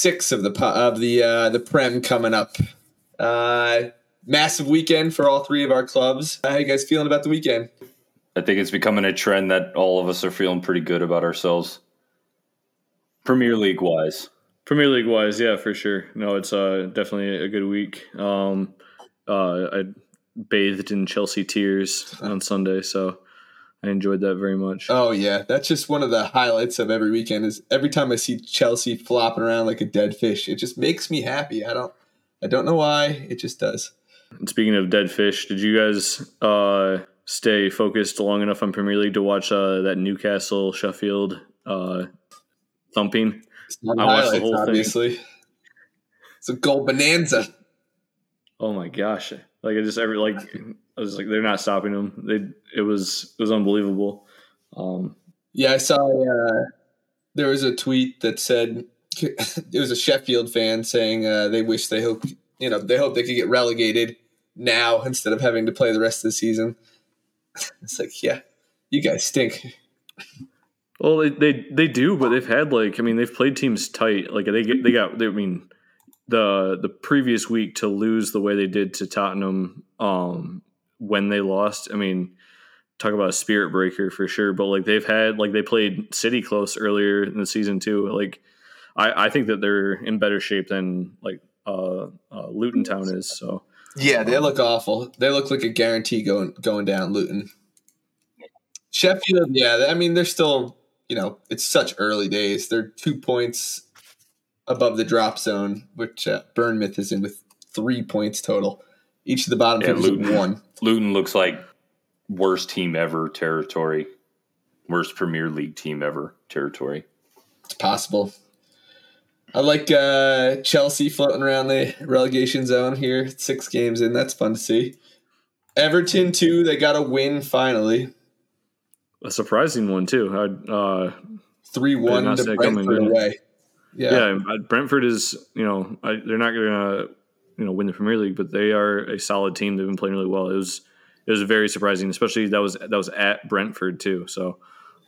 six of the of the uh, the Prem coming up. Uh, massive weekend for all three of our clubs. How you guys feeling about the weekend? I think it's becoming a trend that all of us are feeling pretty good about ourselves. Premier League wise. Premier League wise, yeah, for sure. No, it's uh, definitely a good week. Um, uh, I bathed in Chelsea tears on Sunday, so I enjoyed that very much. Oh yeah, that's just one of the highlights of every weekend. Is every time I see Chelsea flopping around like a dead fish, it just makes me happy. I don't, I don't know why, it just does. Speaking of dead fish, did you guys uh, stay focused long enough on Premier League to watch uh, that Newcastle Sheffield uh, thumping? I watched the whole obviously. thing. It's a goal bonanza. Oh my gosh! Like I just every like I was like they're not stopping them. They it was it was unbelievable. Um, yeah, I saw uh, there was a tweet that said it was a Sheffield fan saying uh, they wish they hope you know they hope they could get relegated now instead of having to play the rest of the season. it's like yeah, you guys stink. Well, they, they they do, but they've had like I mean they've played teams tight. Like they get they got they, I mean the the previous week to lose the way they did to Tottenham um, when they lost. I mean, talk about a spirit breaker for sure. But like they've had like they played City close earlier in the season too. Like I, I think that they're in better shape than like uh, uh, Luton Town is. So yeah, they look awful. They look like a guarantee going going down Luton. Sheffield, yeah, I mean they're still you know, it's such early days. They're two points above the drop zone, which uh, Bournemouth is in with three points total. Each of the bottom yeah, Luton, one. Luton looks like worst team ever territory, worst Premier League team ever territory. It's possible. I like uh, Chelsea floating around the relegation zone here. Six games in, that's fun to see. Everton too. They got a win finally a surprising one too. Uh, Three one to Brentford away. Yeah. yeah, Brentford is you know I, they're not going to you know win the Premier League, but they are a solid team. They've been playing really well. It was it was very surprising, especially that was that was at Brentford too. So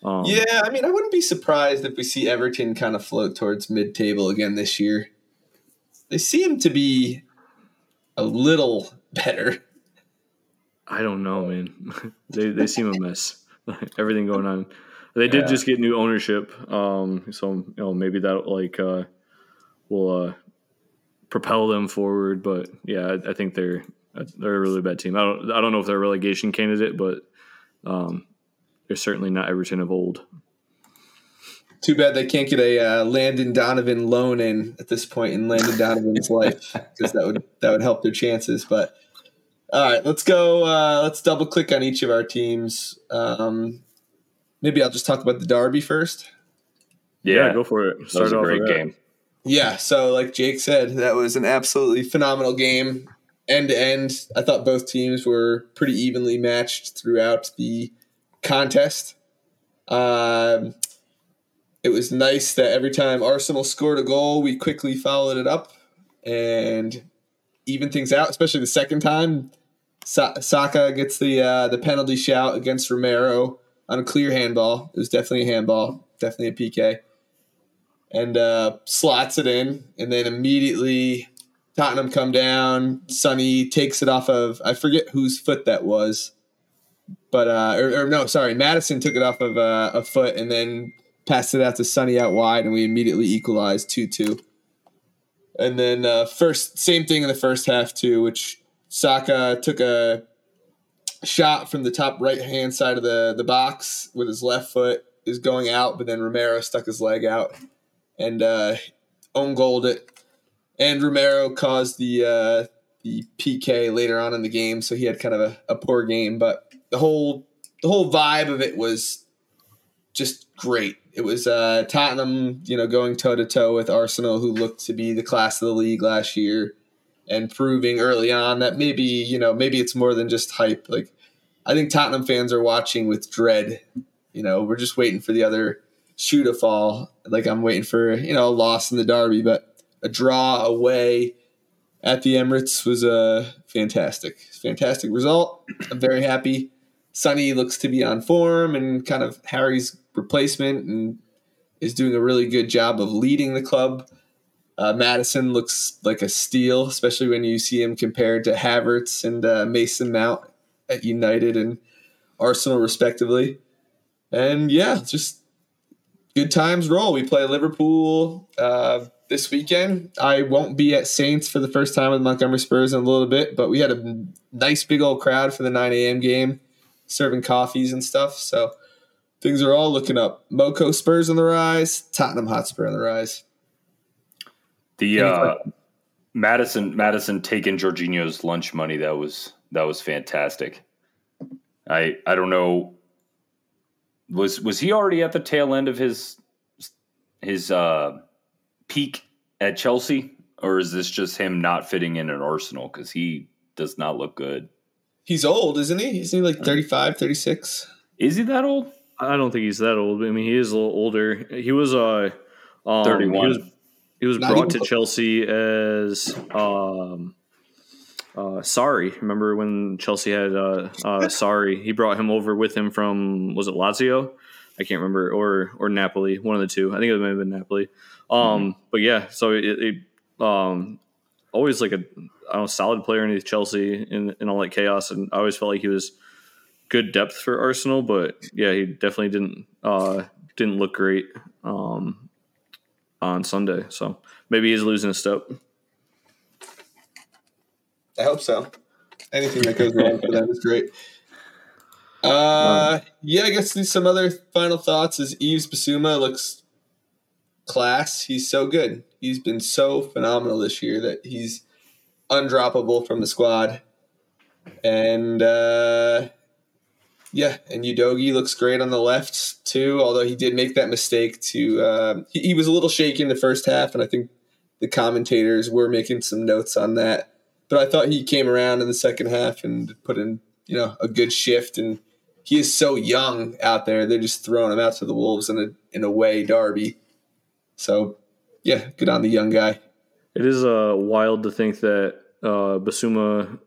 um, yeah, I mean, I wouldn't be surprised if we see Everton kind of float towards mid table again this year. They seem to be a little better. I don't know, man. they they seem a mess. everything going on. They did yeah. just get new ownership, um, so you know maybe that like uh, will uh, propel them forward. But yeah, I, I, think they're they're a really bad team. I don't I don't know if they're a relegation candidate, but um, they're certainly not Everton of old. Too bad they can't get a uh, Landon Donovan loan in at this point in Landon Donovan's life because that would that would help their chances. But all right, let's go. Uh, let's double click on each of our teams. Um, maybe I'll just talk about the Derby first. Yeah, yeah go for it. Start that was a great game. Yeah, so like Jake said, that was an absolutely phenomenal game, end to end. I thought both teams were pretty evenly matched throughout the contest. Um, it was nice that every time Arsenal scored a goal, we quickly followed it up and even things out, especially the second time. Sa- Saka gets the uh, the penalty shout against Romero on a clear handball. It was definitely a handball, definitely a PK, and uh, slots it in, and then immediately Tottenham come down. Sonny takes it off of I forget whose foot that was, but uh, or, or no, sorry, Maddison took it off of uh, a foot and then passed it out to Sonny out wide, and we immediately equalized two two. And then uh, first, same thing in the first half too, which Saka took a shot from the top right hand side of the, the box with his left foot is going out, but then Romero stuck his leg out and uh, own goaled it. And Romero caused the uh, the PK later on in the game, so he had kind of a, a poor game. But the whole the whole vibe of it was just great. It was uh, Tottenham, you know, going toe to toe with Arsenal, who looked to be the class of the league last year and proving early on that maybe you know maybe it's more than just hype. Like I think Tottenham fans are watching with dread. You know, we're just waiting for the other shoe to fall. Like I'm waiting for you know a loss in the derby, but a draw away at the Emirates was a fantastic, fantastic result. I'm very happy. Sonny looks to be on form and kind of Harry's replacement and is doing a really good job of leading the club Uh, Maddison looks like a steal, especially when you see him compared to Havertz and uh, Mason Mount at United and Arsenal, respectively. And yeah, just good times roll. We play Liverpool uh, this weekend. I won't be at Saints for the first time with Montgomery Spurs in a little bit, but we had a nice big old crowd for the 9 a.m. game, serving coffees and stuff. So things are all looking up. Moco Spurs on the rise, Tottenham Hotspur on the rise. The uh, Madison Maddison taking Jorginho's lunch money that was that was fantastic. I I don't know was was he already at the tail end of his his uh, peak at Chelsea, or is this just him not fitting in at Arsenal because he does not look good? He's old, isn't he? Isn't he like 35, 36? Is he that old? I don't think he's that old. I mean, he is a little older. He was uh, um, 31. He was, he was brought to Chelsea as um, uh, sorry. Remember when Chelsea had uh, uh, sorry? He brought him over with him from was it Lazio? I can't remember or or Napoli, one of the two. I think it might have been Napoli. Um, But yeah, so it, it um, always like a I don't know, solid player underneath Chelsea in, in all that chaos, and I always felt like he was good depth for Arsenal. But yeah, he definitely didn't uh, didn't look great um, on Sunday. So maybe he's losing a step. I hope so. Anything that goes wrong for them is great. Uh, yeah, I guess these- some other final thoughts is Yves Bissouma looks class. He's so good. He's been so phenomenal this year that he's undroppable from the squad. And uh, yeah, and Udogie looks great on the left too. Although he did make that mistake to, uh, he, he was a little shaky in the first half, and I think the commentators were making some notes on that but I thought he came around in the second half and put in, you know, a good shift. And he is so young out there; they're just throwing him out to the wolves in a in a way derby. So, yeah, good on the young guy. It is uh, wild to think that uh, Bissouma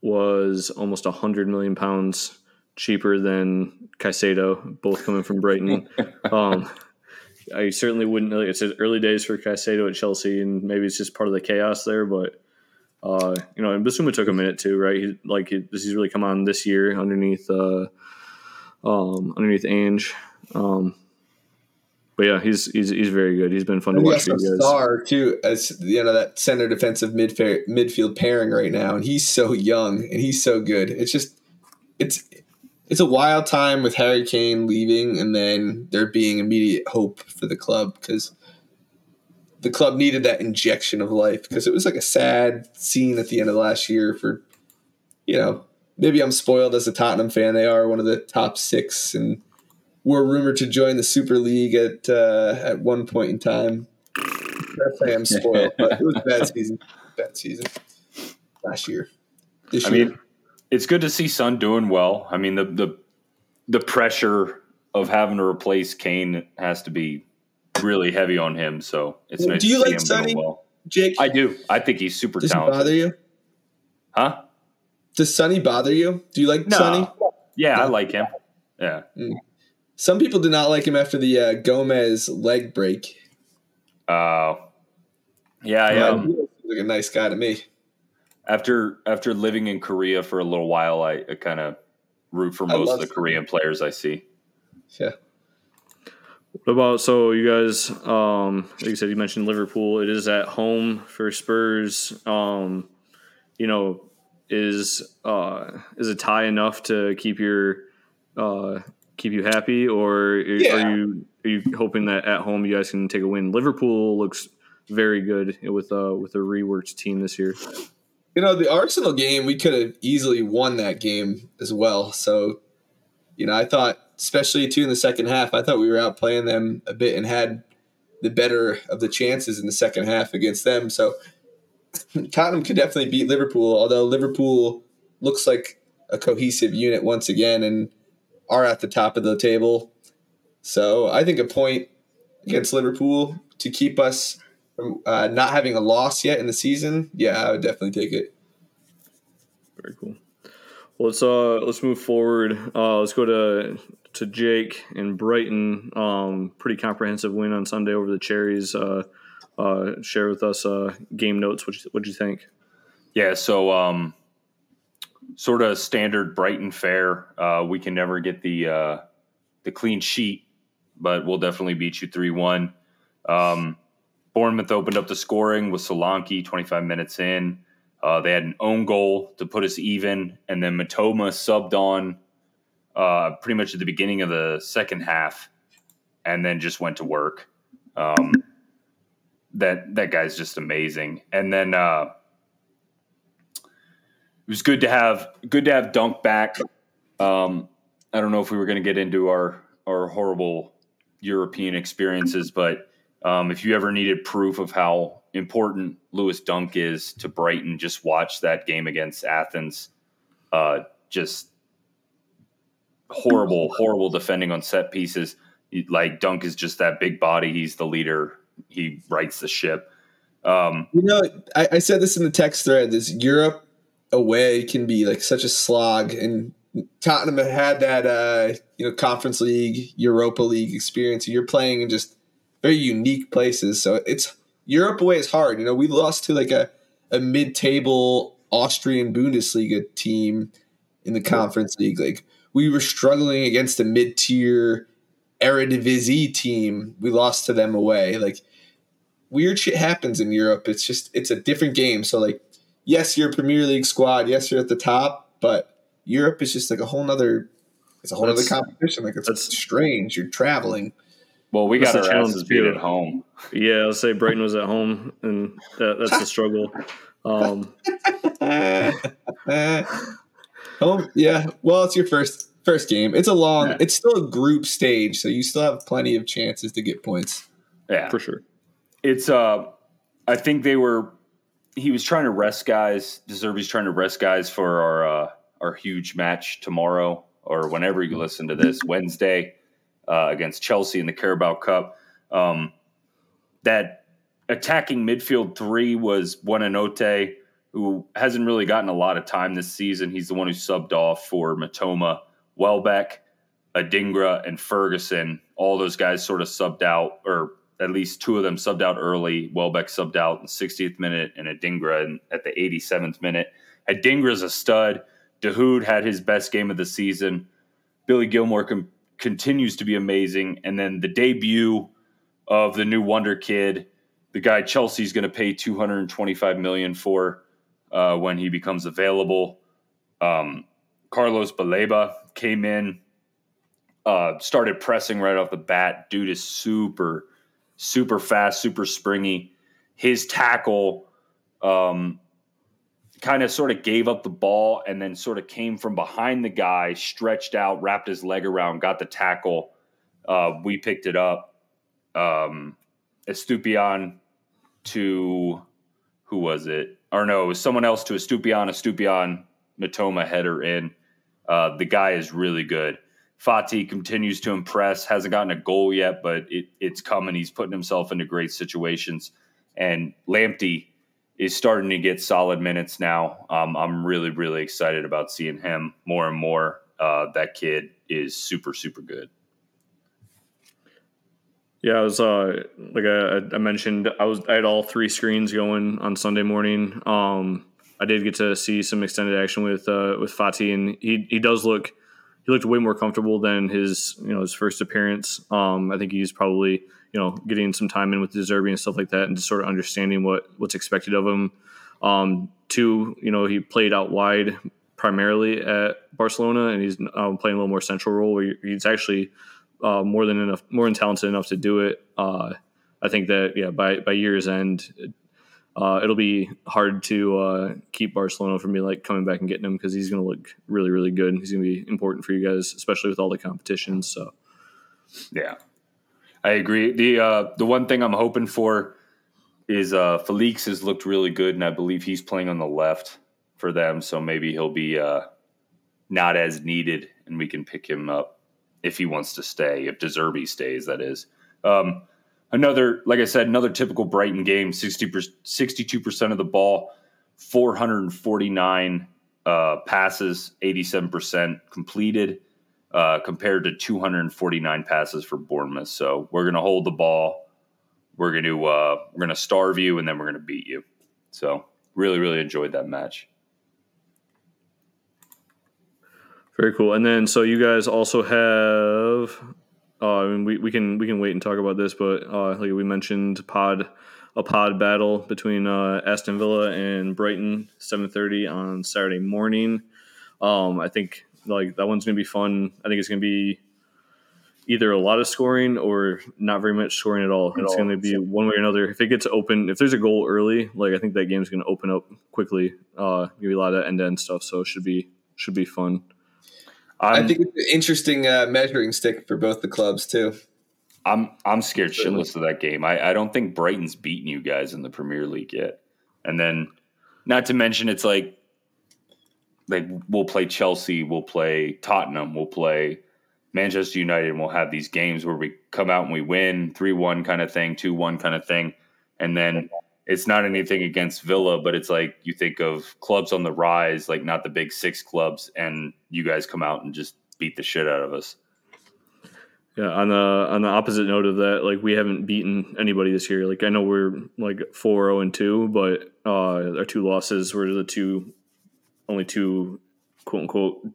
was almost hundred million pounds cheaper than Caicedo, both coming from Brighton. um, I certainly wouldn't. It's early days for Caicedo at Chelsea, and maybe it's just part of the chaos there. But uh, you know, and Bissouma took a minute too, right? He like he, he's really come on this year underneath uh, um, underneath Ange. Um, but yeah, he's he's he's very good. He's been fun to And we watch you guys. Star too, as you know, that center defensive midfield midfield pairing right now, and he's so young and he's so good. It's just, it's it's a wild time with Harry Kane leaving, and then there being immediate hope for the club because the club needed that injection of life because it was like a sad scene at the end of last year for, you know, maybe I'm spoiled as a Tottenham fan. They are one of the top six and were rumored to join the Super League at uh, at one point in time. Definitely I'm spoiled, but it was a bad season. Bad season last year. This I year, mean, it's good to see Son doing well. I mean, the the the pressure of having to replace Kane has to be really heavy on him. So it's nice do you like Sonny? well. Jake, I do. I think he's super does talented. bother you? Huh? Does Sonny bother you? Do you like No. Sonny? Yeah, I like him. Yeah. Some people did not like him after the uh, Gomes leg break. Uh, yeah, I, um, like a nice guy to me. after after living in Korea for a little while, I, I kind of root for most of the. Korean players I see. Yeah. What about so you guys? Um, like you said, you mentioned Liverpool. It is at home for Spurs. Um, you know, is uh, is a tie enough to keep your uh, keep you happy, or are, Yeah. are you are you hoping that at home you guys can take a win? Liverpool looks very good with uh, with a reworked team this year. You know, the Arsenal game, we could have easily won that game as well. So, you know, I thought, especially too in the second half, I thought we were outplaying them a bit and had the better of the chances in the second half against them. So, Tottenham could definitely beat Liverpool, although Liverpool looks like a cohesive unit once again and are at the top of the table. So, I think a point against Liverpool to keep us from uh, not having a loss yet in the season, yeah, I would definitely take it. Very cool. Well, let's uh let's move forward. Uh, let's go to to Jake and Brighton. Um, pretty comprehensive win on Sunday over the Cherries. Uh, uh, share with us uh, game notes. What what you think? Yeah, so um, sort of standard Brighton fare. Uh, we can never get the uh, the clean sheet, but we'll definitely beat you three one. Um, Bournemouth opened up the scoring with Solanke 25 minutes in. Uh, they had an own goal to put us even, and then Mitoma subbed on uh, pretty much at the beginning of the second half, and then just went to work. Um, that that guy's just amazing. And then uh, it was good to have good to have Dunk back. Um, I don't know if we were going to get into our our horrible European experiences, but um, if you ever needed proof of how important Lewis Dunk is to Brighton, just watch that game against Athens. Uh, just horrible, horrible defending on set pieces. Like Dunk is just that big body. He's the leader. He rights the ship. Um, you know, I, I said this in the text thread. This Europe away can be like such a slog, and Tottenham had that uh, you know Conference League, Europa League experience. You're playing in just very unique places, so it's Europe away is hard. You know, we lost to like a a mid table Austrian Bundesliga team in the Conference League. Like we were struggling against a mid tier Eredivisie team. We lost to them away. Like weird shit happens in Europe. It's just it's a different game. So like yes, you're a Premier League squad. Yes, you're at the top, but Europe is just like a whole nother. It's a whole that's, other competition. Like it's strange. You're traveling. Well, we got our asses beat at home. Yeah, I'll say Brighton was at home, and that, that's a struggle. Um, home, yeah. Well, it's your first first game. It's a long. Yeah. It's still a group stage, so you still have plenty of chances to get points. Yeah, for sure. It's uh, I think they were he was trying to rest guys. De Zerbi's trying to rest guys for our uh, our huge match tomorrow or whenever you listen to this Wednesday uh, against Chelsea in the Carabao Cup. Um, that attacking midfield three was Buonanotte, who hasn't really gotten a lot of time this season. He's the one who subbed off for Mitoma, Welbeck, Adingra, and Ferguson. All those guys sort of subbed out or at least two of them subbed out early. Welbeck subbed out in the 60th minute and Adingra at the 87th minute. Adingra's a stud. Dahoud had his best game of the season. Billy Gilmour com- continues to be amazing. And then the debut of the new Wonder Kid, the guy Chelsea's going to pay 225 million for uh, when he becomes available. Um, Carlos Baleba came in, uh, started pressing right off the bat. Dude is super super fast, super springy. His tackle um, kind of sort of gave up the ball and then sort of came from behind the guy, stretched out, wrapped his leg around, got the tackle. Uh, we picked it up. Um, Estupiñán to who was it? Or no, it was someone else to Estupiñán. Estupiñán Mitoma header in. Uh, the guy is really good. Fati continues to impress. Hasn't gotten a goal yet, but it, it's coming. He's putting himself into great situations. And Lamptey is starting to get solid minutes now. Um, I'm really, really excited about seeing him more and more. Uh, that kid is super, super good. Yeah, I was uh, like I, I, mentioned, I was I had all three screens going on Sunday morning. Um, I did get to see some extended action with uh, with Fati, and he he does look he looked way more comfortable than his you know his first appearance. Um, I think he's probably you know getting some time in with De Zerbi and stuff like that, and just sort of understanding what what's expected of him. Um, two, you know, he played out wide primarily at Barcelona, and he's um, playing a little more central role where he's actually uh, more than enough, more than talented enough to do it. Uh, I think that yeah, by by year's end, uh, it'll be hard to uh, keep Barcelona from being like coming back and getting him because he's going to look really, really good. He's going to be important for you guys, especially with all the competitions. So, yeah, I agree. the uh, The one thing I'm hoping for is uh, Felix has looked really good, and I believe he's playing on the left for them. So maybe he'll be uh, not as needed, and we can pick him up if he wants to stay. If De Zerbi stays, that is. Um, another, like I said, another typical Brighton game 60 62% of the ball, 449 uh, passes, 87% completed, uh, compared to 249 passes for Bournemouth. So we're going to hold the ball we're going to uh, we're going to starve you, and then we're going to beat you. So really, really enjoyed that match. Very cool. And then so you guys also have uh, I mean, we, we can we can wait and talk about this, but uh, like we mentioned, pod a pod battle between uh, Aston Villa and Brighton, seven thirty on Saturday morning. Um, I think like that one's gonna be fun. I think it's gonna be either a lot of scoring or not very much scoring at all. At it's going to be one way or another. If it gets open, if there's a goal early, like I think that game's going to open up quickly. Uh, give you a lot of end to end stuff, so it should be should be fun. I'm, i think it's an interesting uh, measuring stick for both the clubs too. I'm I'm scared Certainly. shitless of that game. I, I don't think Brighton's beaten you guys in the Premier League yet. And then, not to mention, it's like like we'll play Chelsea, we'll play Tottenham, we'll play Manchester United, and we'll have these games where we come out and we win three one kind of thing, two one kind of thing, and then it's not anything against Villa, but it's like you think of clubs on the rise, like not the big six clubs, and you guys come out and just beat the shit out of us. Yeah, on the on the opposite note of that, like we haven't beaten anybody this year. Like I know we're like four zero oh and two, but uh, our two losses were the two only two quote unquote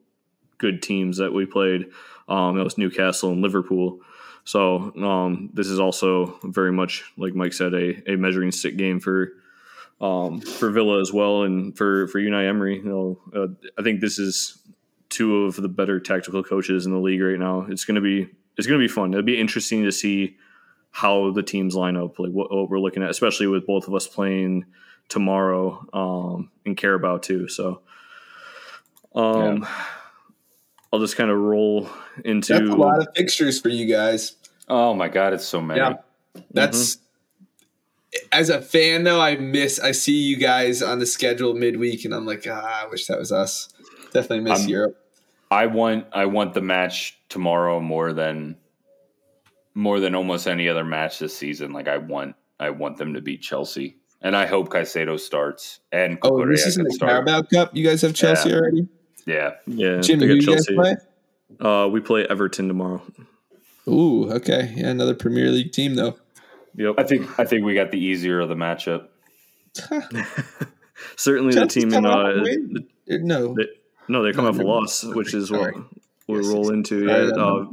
good teams that we played. Um, that was Newcastle and Liverpool. So um, this is also very much, like Mike said, a, a measuring stick game for um, for Villa as well, and for for Unai Emery. You know, uh, I think this is two of the better tactical coaches in the league right now. It's going to be it's to be fun. It'll be interesting to see how the teams line up, like what, what we're looking at, especially with both of us playing tomorrow um, in Carabao too. So, um, yeah. I'll just kind of roll into That's a lot of fixtures for you guys. Oh my god, it's so many. Yeah. That's mm-hmm. as a fan though, I miss I see you guys on the schedule midweek and I'm like, ah, I wish that was us. Definitely miss I'm, Europe. I want I want the match tomorrow more than more than almost any other match this season. Like I want I want them to beat Chelsea. And I hope Caicedo starts. And oh, this is in the Carabao Cup. You guys have Chelsea yeah. already. Yeah, yeah. Jim, who you Chelsea. guys play? Uh, we play Everton tomorrow. Ooh, okay. Yeah, another Premier League team though. Yep. I think I think we got the easier of the matchup. Certainly, the team in uh, the, no, they, no, they come no, off a loss, which is what we'll yes, roll into. Yeah, uh,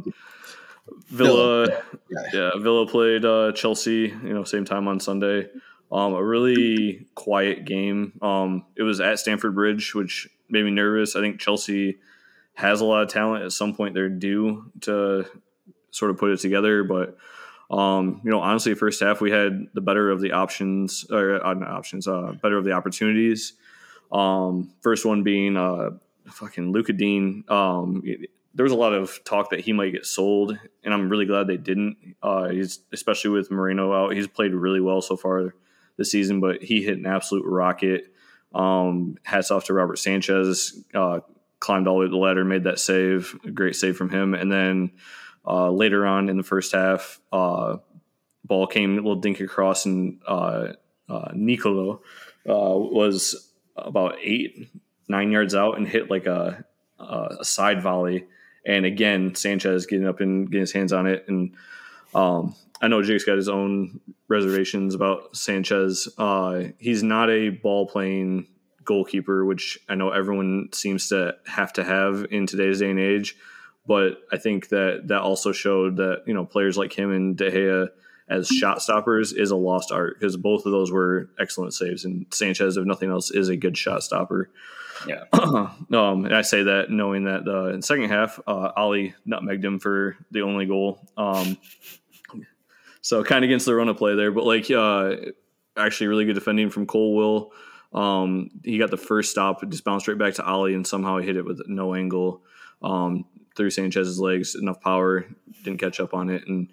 Villa, Villa. Yeah. yeah. Villa played uh, Chelsea. You know, same time on Sunday. Um, a really quiet game. Um, it was at Stamford Bridge, which made me nervous. I think Chelsea has a lot of talent. At some point, they're due to sort of put it together. But um, you know, honestly, first half we had the better of the options or uh, not options, uh, better of the opportunities. Um, first one being uh, fucking Lucas Digne. Um, there was a lot of talk that he might get sold, and I'm really glad they didn't. Uh, he's especially with Moreno out, he's played really well so far this season, but he hit an absolute rocket. Um, hats off to Robert Sanchez. Uh, climbed all the way to the ladder, made that save, a great save from him, and then uh, later on in the first half, uh, ball came a little dink across, and uh, uh Nicolo uh, was about eight, nine yards out and hit like a, a side volley. And again, Sanchez getting up and getting his hands on it. And um, I know Jake's got his own reservations about Sanchez. Uh, he's not a ball playing goalkeeper, which I know everyone seems to have to have in today's day and age. But I think that that also showed that you know players like him and De Gea as shot stoppers is a lost art because both of those were excellent saves, and Sanchez, if nothing else, is a good shot stopper. Yeah. um, and I say that knowing that uh, in the second half, uh, Ollie nutmegged him for the only goal. Um, so kind of against the run of play there, but like uh, actually really good defending from Colwill. Um, he got the first stop, just bounced right back to Ollie, and somehow he hit it with no angle. Um, through Sanchez's legs, enough power, didn't catch up on it, and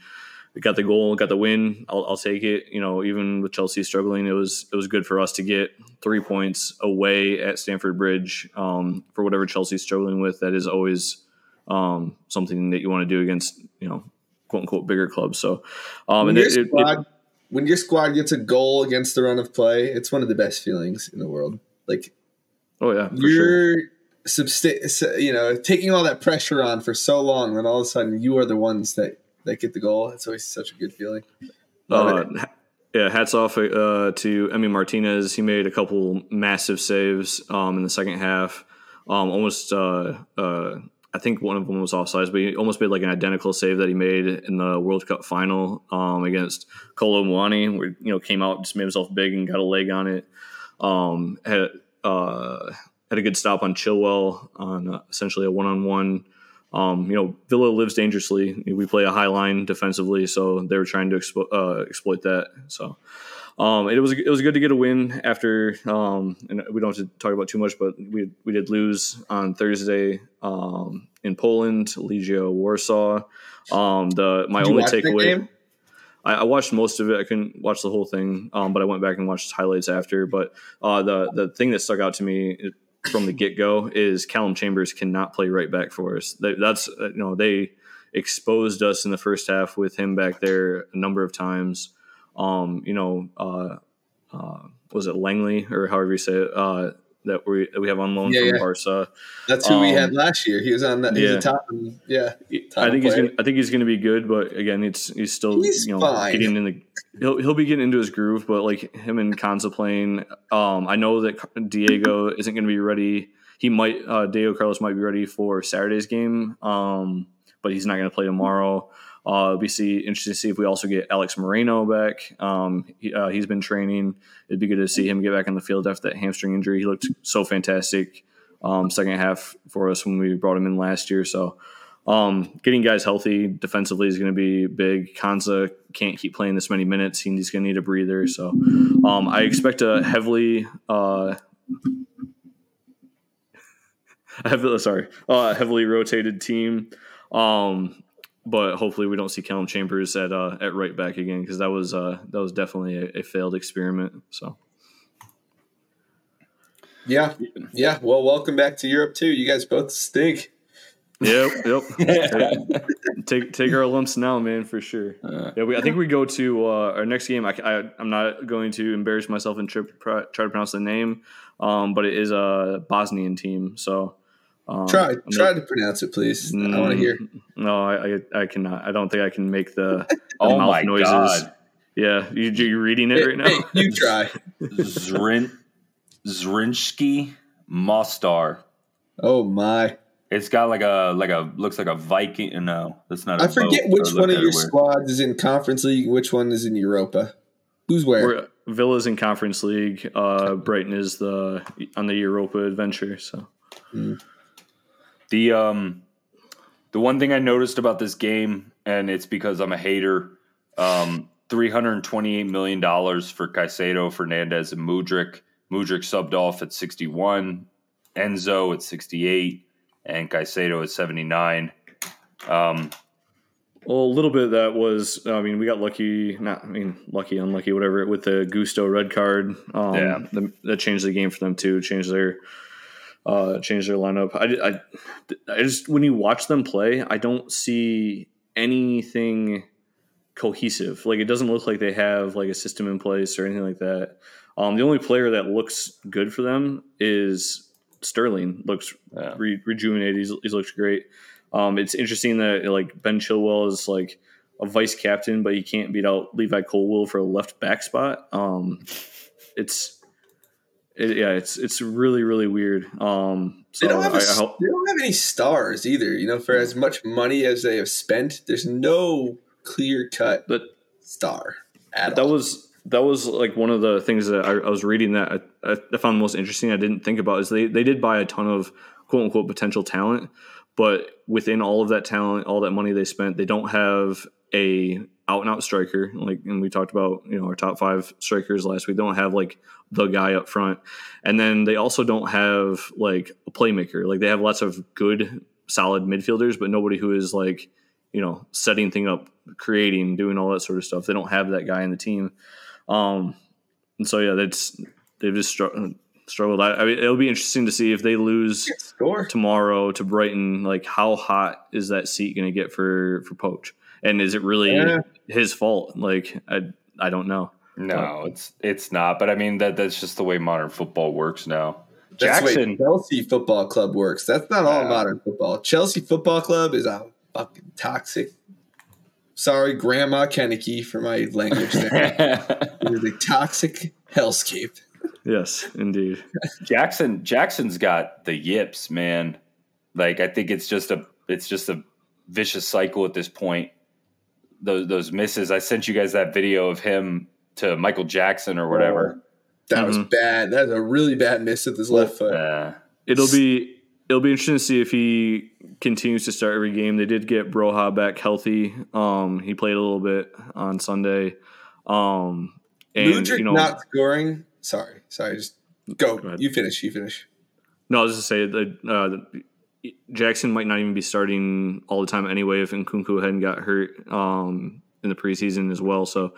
we got the goal, got the win. I'll, I'll, take it. You know, even with Chelsea struggling, it was it was good for us to get three points away at Stamford Bridge um, for whatever Chelsea's struggling with. That is always um, something that you want to do against you know quote unquote bigger clubs. So, um, when, and your it, squad, it, when your squad gets a goal against the run of play, it's one of the best feelings in the world. Like, oh yeah, you're. Sure substa- you know, taking all that pressure on for so long, then all of a sudden you are the ones that that get the goal. It's always such a good feeling. Uh, yeah, hats off uh, to Emi Martinez. He made a couple massive saves um, in the second half. Um, almost, uh, uh, I think one of them was offsides, but he almost made like an identical save that he made in the World Cup final um, against Kolo Muani, where you know came out, just made himself big and got a leg on it. Um, had uh, had a good stop on Chilwell on uh, essentially a one on one. Um, you know, Villa lives dangerously. We play a high line defensively, so they were trying to expo- uh, exploit that. So um, it was it was good to get a win after. Um, and we don't have to talk about too much, but we we did lose on Thursday um, in Poland, Legia Warsaw. Um, the my only takeaway. I, I, watched most of it. I couldn't watch the whole thing, um, but I went back and watched highlights after. But uh, the the thing that stuck out to me from the get go is Callum Chambers cannot play right back for us. That's uh, you know they exposed us in the first half with him back there a number of times. Um, you know, uh, uh, was it Langley or however you say it? Uh, that we that we have on loan yeah, from yeah. Barca. That's who um, we had um, last year. He was on that. Yeah. a top. Yeah, top I think player. he's. Gonna, I think he's going to be good, but again, it's he's still he's you know fine. getting in the. He'll he'll be getting into his groove, but like him and Konsa playing. Um, I know that Diego isn't going to be ready. He might. Uh, Diego Carlos might be ready for Saturday's game. Um, but he's not going to play tomorrow. Uh, we see interesting to see if we also get Alex Moreno back. Um, he, uh, he's been training. It'd be good to see him get back on the field after that hamstring injury. He looked so fantastic um, second half for us when we brought him in last year. So um, getting guys healthy defensively is going to be big. Konsa can't keep playing this many minutes. He's going to need a breather. So um, I expect a heavily. Uh, heavily, sorry, uh, heavily rotated team. Um, but hopefully we don't see Callum Chambers at uh, at right back again because that was uh, that was definitely a, a, failed experiment. So. Yeah, yeah. Well, welcome back to Europe too. You guys both stink. Yep, yep. take take our lumps now, man, for sure. Uh, yeah, we, I think we go to uh, our next game. I, I am not going to embarrass myself and try, try to pronounce the name, um, but it is a Bosnian team. So um, try try to pronounce it, please. Mm, I want to hear. No, I, I, I cannot. I don't think I can make the, the oh mouth my noises. God. Yeah, you you reading it hey, right now? Hey, you try. Zrin Zrinjski Mostar. Oh my! It's got like a like a looks like a Viking. No, that's not. I forget which one of your squads is in Conference League. Which one is in Europa? Who's where? We're, Villa's in Conference League. Uh, Brighton is the on the Europa adventure. So. Mm. The um, the one thing I noticed about this game, and it's because I'm a hater, um, three hundred twenty-eight million dollars for Caicedo, Fernandez, and Mudryk. Mudryk subbed off at sixty-one, Enzo at sixty-eight, and Caicedo at seventy-nine. Um, well, a little bit that was. I mean, we got lucky. Not, I mean, lucky, unlucky, whatever. With the Gusto red card, um, yeah, the, that changed the game for them too. Changed their uh, change their lineup. I, I, I just when you watch them play, I don't see anything cohesive. Like it doesn't look like they have like a system in place or anything like that. Um, the only player that looks good for them is Sterling. Looks yeah. re- rejuvenated. He's, he looks great. Um, it's interesting that like Ben Chilwell is like a vice captain, but he can't beat out Levi Colwill for a left back spot. Um, it's it, yeah, it's it's really really weird. Um, so they don't have a, I, I they don't have any stars either. You know, for as much money as they have spent, there's no clear cut but star. that all. was that was like one of the things that I, I was reading that I, I, found most interesting. I didn't think about is they they did buy a ton of quote unquote potential talent, but within all of that talent, all that money they spent, they don't have a out and out striker. Like, and we talked about, you know, our top five strikers last week. They don't have like the guy up front. And then they also don't have like a playmaker. Like, they have lots of good, solid midfielders, but nobody who is like, you know, setting thing up, creating, doing all that sort of stuff. They don't have that guy in the team. Um, and so, yeah, that's, they've just struggled. Struggled. I, I mean, it'll be interesting to see if they lose tomorrow to Brighton. Like, how hot is that seat going to get for for Poch? And is it really yeah. his fault? Like I I don't know. No, but, it's it's not. But I mean that that's just the way modern football works now. That's Jackson, Chelsea Football Club works. That's not all modern football. Chelsea Football Club is a fucking toxic Sorry, Grandma Kennedy, for my language there. it is a toxic hellscape. Yes, indeed. Jackson Jackson's got the yips, man. Like I think it's just a it's just a vicious cycle at this point. Those those misses. I sent you guys that video of him to Michael Jackson or whatever. That mm-hmm. was bad. That's a really bad miss at his left foot. Uh, it'll be it'll be interesting to see if he continues to start every game. They did get Broja back healthy. Um, he played a little bit on Sunday. Um, and Mudryk you know, not scoring. Sorry, sorry. Just go. go you finish. You finish. No, I was just say that uh, Jackson might not even be starting all the time anyway if Nkunku hadn't got hurt um, in the preseason as well. So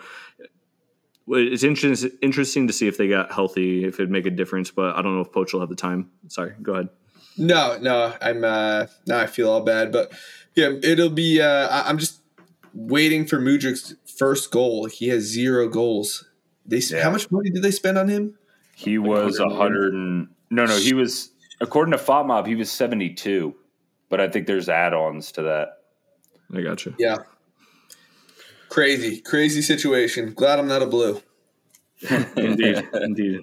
it's interesting interesting to see if they got healthy, if it'd make a difference. But I don't know if Poch will have the time. Sorry, go ahead. No, no, I'm uh, now I feel all bad, but yeah, it'll be. Uh, I'm just waiting for Mudryk's first goal. He has zero goals. They yeah. how much money did they spend on him? He like was a hundred and no, no. He was according to FotMob, he was seventy two, but I think there's add-ons to that. I got you. Yeah, crazy, crazy situation. Glad I'm not a blue. indeed, indeed.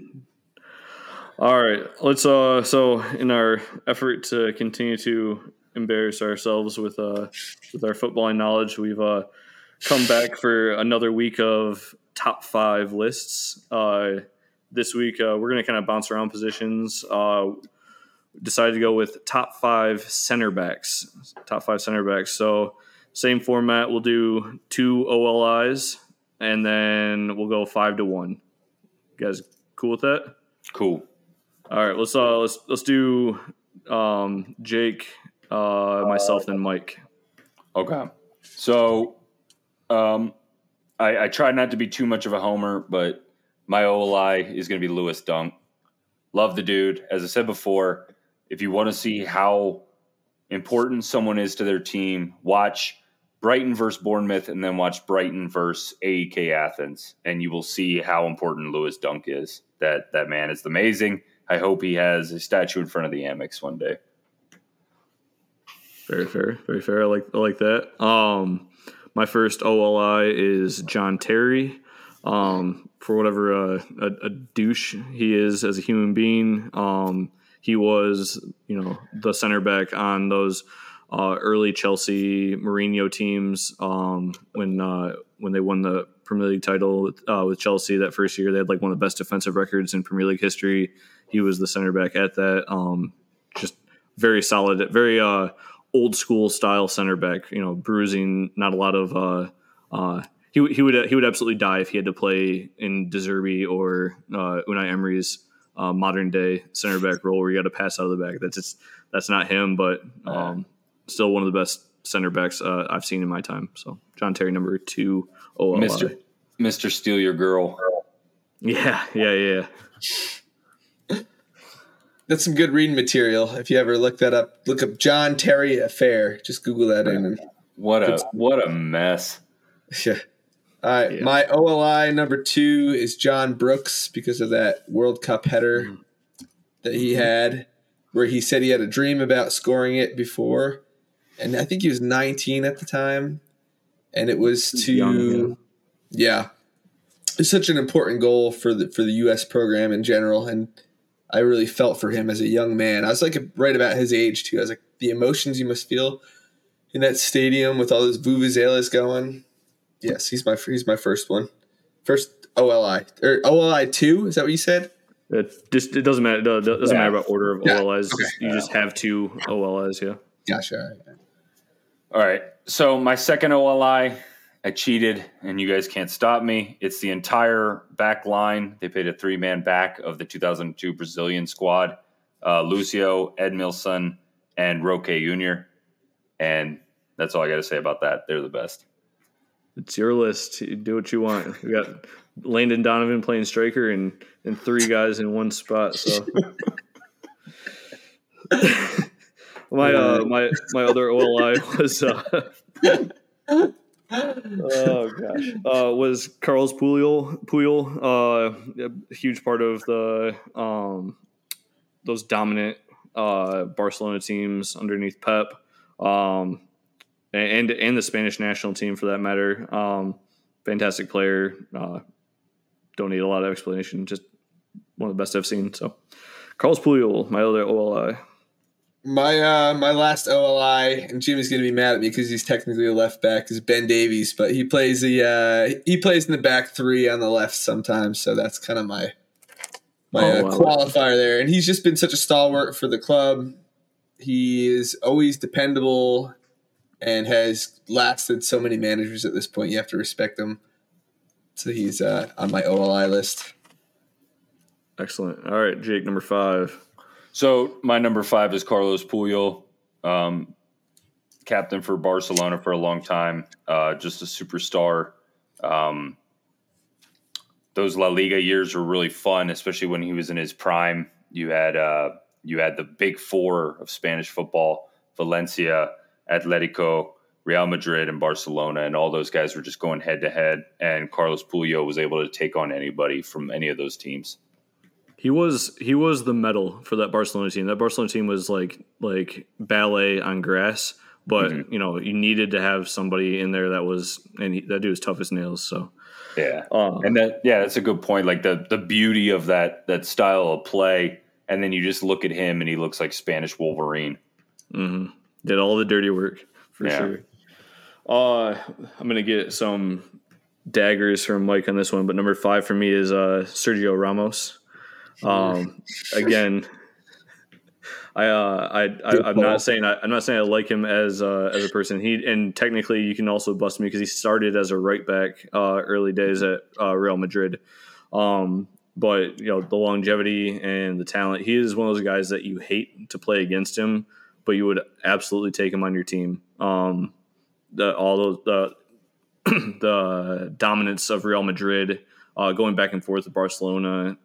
All right, let's. Uh, so in our effort to continue to embarrass ourselves with uh with our footballing knowledge, we've uh come back for another week of top five lists. Uh, this week uh, we're gonna kind of bounce around positions. Uh, decided to go with top five center backs. Top five center backs. So same format. We'll do two OLIs, and then we'll go five to one. You guys, cool with that? Cool. All right, let's uh let's let's do um Jake, uh myself and Mike. Okay. So um I, I try not to be too much of a homer, but my OLI is gonna be Lewis Dunk. Love the dude. As I said before, if you want to see how important someone is to their team, watch Brighton versus Bournemouth and then watch Brighton versus AEK Athens, and you will see how important Lewis Dunk is. That that man is amazing. I hope he has a statue in front of the Amex one day. Very fair, very fair. I like I like that. Um, my first OLI is John Terry. Um, for whatever uh, a, a, douche he is as a human being, um, he was you know the center back on those uh, early Chelsea Mourinho teams um, when uh, when they won the Premier League title with, uh, with Chelsea that first year. They had like one of the best defensive records in Premier League history. He was the center back at that. Um, just very solid, very uh, old school style center back. You know, bruising, not a lot of. Uh, uh, he, he would he would absolutely die if he had to play in De Zerbi or uh, Unai Emery's uh, modern day center back role where you got to pass out of the back. That's just that's not him, but um, still one of the best center backs uh, I've seen in my time. So John Terry, number two, OLI. Mister Mister Steal Your Girl. Yeah, yeah, yeah that's some good reading material. If you ever look that up, look up John Terry Affair. Just Google that in. And what a what a mess. Yeah. All right, yeah. my OLI number two is John Brooks because of that World Cup header mm-hmm. that he had, where he said he had a dream about scoring it before, and I think he was 19 at the time, and it was to, young, yeah. yeah, it's such an important goal for the for the U.S. program in general, and I really felt for him as a young man. I was like right about his age too. I was like the emotions you must feel in that stadium with all those vuvuzelas going. Yes, he's my he's my first one. First OLI or OLI two. Is that what you said? It just it doesn't matter. It doesn't yeah. matter about order of yeah. OLIs. Okay. You just have two OLIs. Yeah. Gotcha. All right. All right. So my second OLI I cheated, and you guys can't stop me. It's the entire back line. They played a three man back of the 2002 Brazilian squad uh, Lucio, Edmilson, and Roque Jr. And that's all I got to say about that. They're the best. It's your list. You do what you want. We got Landon Donovan playing striker and, and three guys in one spot. So. my uh, my my other OLI was uh, oh gosh, uh, was Carles Puyol Puyol uh, a huge part of the um, those dominant uh, Barcelona teams underneath Pep. Um, and and the Spanish national team for that matter. Um, fantastic player. Uh, don't need a lot of explanation. Just one of the best I've seen. So, Carlos Puyol, my other OLI. My uh, my last OLI, and Jimmy's gonna be mad at me because he's technically a left back, is Ben Davies, but he plays the uh, he plays in the back three on the left sometimes, so that's kind of my my Oh, uh, wow. qualifier there. And he's just been such a stalwart for the club. He is always dependable and has lasted so many managers at this point. You have to respect him. So he's uh, on my OLI list. Excellent. All right, Jake, number five. So my number five is Carlos Puyol, um, captain for Barcelona for a long time, uh, just a superstar. Um, those La Liga years were really fun, especially when he was in his prime. You had uh, you had the big four of Spanish football: Valencia, Atletico, Real Madrid, and Barcelona, and all those guys were just going head to head. And Carlos Puyol was able to take on anybody from any of those teams. He was he was the medal for that Barcelona team. That Barcelona team was like like ballet on grass, but Mhm. you know you needed to have somebody in there that was and he, that dude was tough as nails. So Yeah. uh, And that yeah, that's a good point. Like the the beauty of that that style of play, and then you just look at him and he looks like Spanish Wolverine. hmm did all the dirty work for Yeah. sure. Uh, I'm gonna get some daggers from Mike on this one, but number five for me is uh, Sergio Ramos. Um, again, I, uh, I, I, I'm call. not saying I, I'm not saying I like him as uh, as a person. He and technically you can also bust me because he started as a right back uh, early days at uh, Real Madrid. Um, but you know the longevity and the talent. He is one of those guys that you hate to play against him, but you would absolutely take him on your team. Um, the all the the dominance of Real Madrid, uh, going back and forth with Barcelona,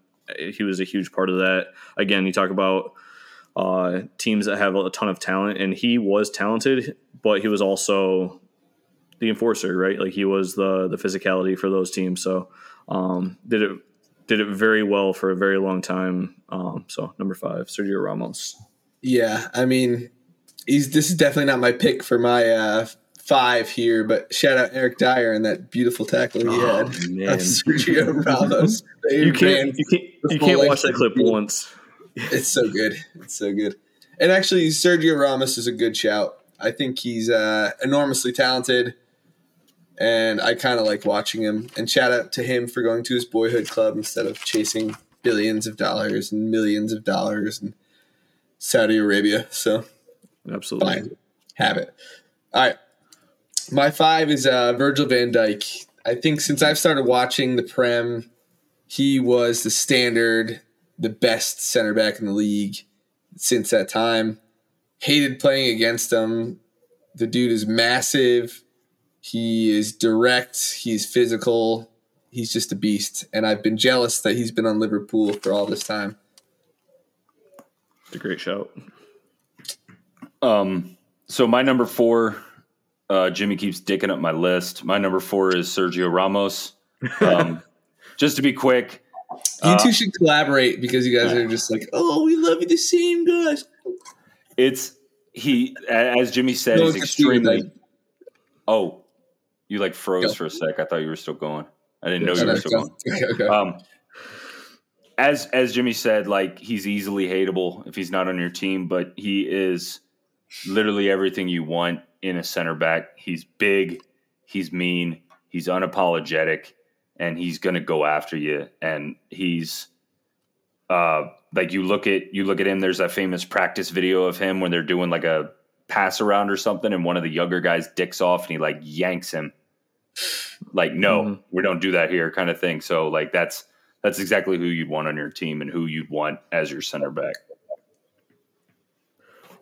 he was a huge part of that. Again, you talk about uh, teams that have a ton of talent, and he was talented, but he was also the enforcer, right? Like he was the the physicality for those teams. So um, did it did it very well for a very long time. Um, so number five, Sergio Ramos. Yeah, I mean, he's this is definitely not my pick for my uh, five here, but shout out Eric Dier and that beautiful tackle he Oh, had. man. of Sergio Ramos. You can't you can't you can't watch that clip field. once. It's so good. It's so good. And actually, Sergio Ramos is a good shout. I think he's uh, enormously talented, and I kind of like watching him. And shout out to him for going to his boyhood club instead of chasing billions of dollars and millions of dollars in Saudi Arabia. So Absolutely. fine, have it. All right, my five is uh, Virgil van Dijk. I think since I've started watching the Prem, he was the standard, the best center back in the league since that time. Hated playing against him. The dude is massive. He is direct. He's physical. He's just a beast. And I've been jealous that he's been on Liverpool for all this time. It's a great shout. Um, so my number four, uh, Jimmy keeps dicking up my list. My number four is Sergio Ramos. Um, just to be quick, You Uh, two should collaborate because you guys are just like, oh, we love you the same, guys. it's he as Jimmy said, No, he's it's extremely. like- Oh, you like froze Go. for a sec. I thought you were still going. I didn't know Okay, you were still going. okay, okay. Um, as as Jimmy said, like he's easily hateable if he's not on your team, but he is literally everything you want in a center back. He's big, he's mean, he's unapologetic, and he's gonna go after you. And he's uh like you look at you look at him. There's that famous practice video of him when they're doing like a pass around or something, and one of the younger guys dicks off and he like yanks him. Like, no, Mhm. we don't do that here, kind of thing. So like that's that's exactly who you'd want on your team and who you'd want as your center back.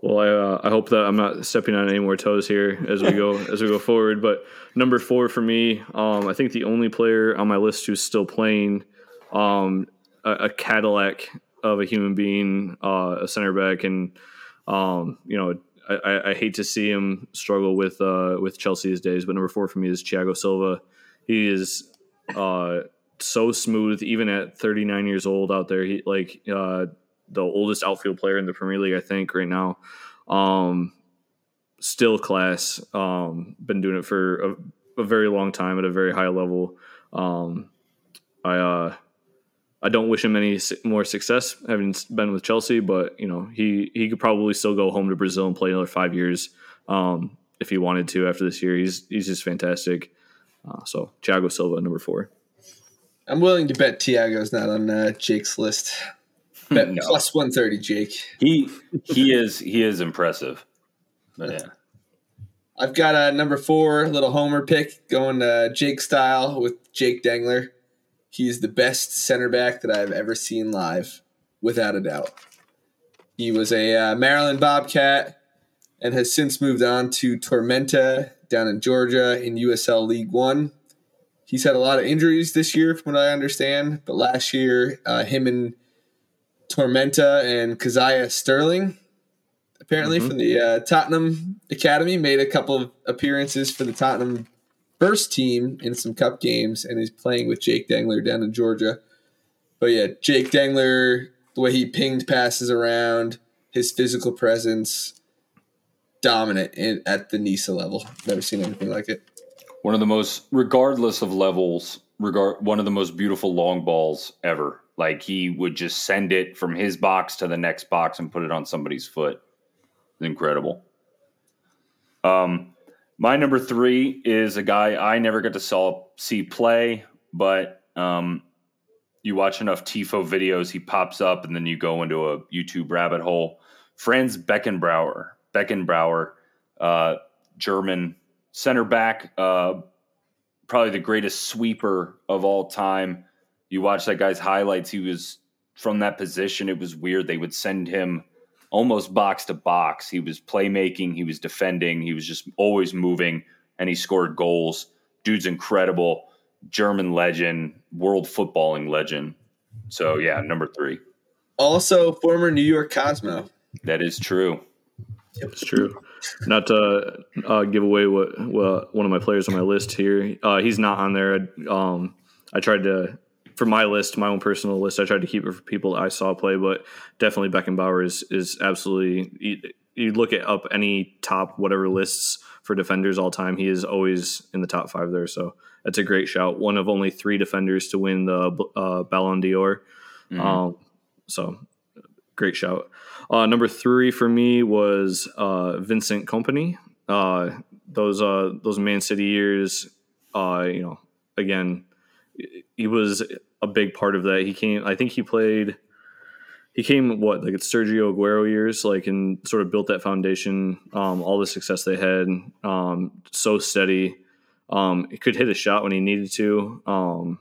Well, I, uh, I hope that I'm not stepping on any more toes here as we go as we go forward. But number four for me, um, I think the only player on my list who's still playing, um, a, a Cadillac of a human being, uh, a center back, and um, you know, I, I, hate to see him struggle with uh, with Chelsea these days. But number four for me is Thiago Silva. He is uh, so smooth, even at 39 years old out there. He like uh, the oldest outfield player in the Premier League, I think, right now. Um, still class. Um, been doing it for a, a, very long time at a very high level. Um, I uh, I don't wish him any more success having been with Chelsea, but you know he he could probably still go home to Brazil and play another five years um, if he wanted to after this year. He's he's just fantastic. Uh, so Thiago Silva number four. I'm willing to bet Thiago's not on uh, Jake's list. Bet no. plus one thirty, Jake. He he is he is impressive. But yeah. I've got a number four little homer pick going to Jake style with Jake Dengler. He's the best center back that I've ever seen live, without a doubt. He was a uh, Maryland Bobcat and has since moved on to Tormenta down in Georgia in USL League One. He's had a lot of injuries this year, from what I understand, but last year, uh, him and Tormenta and Kazaiah Sterling, apparently mm-hmm. from the uh, Tottenham Academy, made a couple of appearances for the Tottenham first team in some cup games, and he's playing with Jake Dengler down in Georgia. But yeah, Jake Dengler, the way he pinged passes around, his physical presence, dominant in, at the NISA level. Never seen anything like it. One of the most, regardless of levels, regard one of the most beautiful long balls ever. Like he would just send it from his box to the next box and put it on somebody's foot. Incredible. Um, my number three is a guy I never got to saw, see play, but um, you watch enough Tifo videos, he pops up, and then you go into a YouTube rabbit hole. Franz Beckenbauer, Beckenbauer, uh, German center back, uh, probably the greatest sweeper of all time. You watch that guy's highlights; he was from that position. It was weird. They would send him almost box to box. He was playmaking, he was defending, he was just always moving, and he scored goals. Dude's incredible, German legend, world footballing legend. So yeah, number three. Also, former New York Cosmo. That is true. It's true. Not to uh, give away what, what one of my players on my list here. Uh, he's not on there. Um, I tried to for my list, my own personal list, I tried to keep it for people I saw play, but definitely Beckenbauer is is absolutely. You, you look at up any top whatever lists for defenders all time, he is always in the top five there. So that's a great shout. One of only three defenders to win the uh, Ballon d'Or. Mm-hmm. Um, so great shout. Uh, number three for me was uh, Vincent Kompany. Uh, those uh, those Man City years, uh, you know, again, he was a big part of that. He came, I think he played, he came what like it's Sergio Aguero years, like and sort of built that foundation. Um, all the success they had, um, so steady. Um, he could hit a shot when he needed to. Um,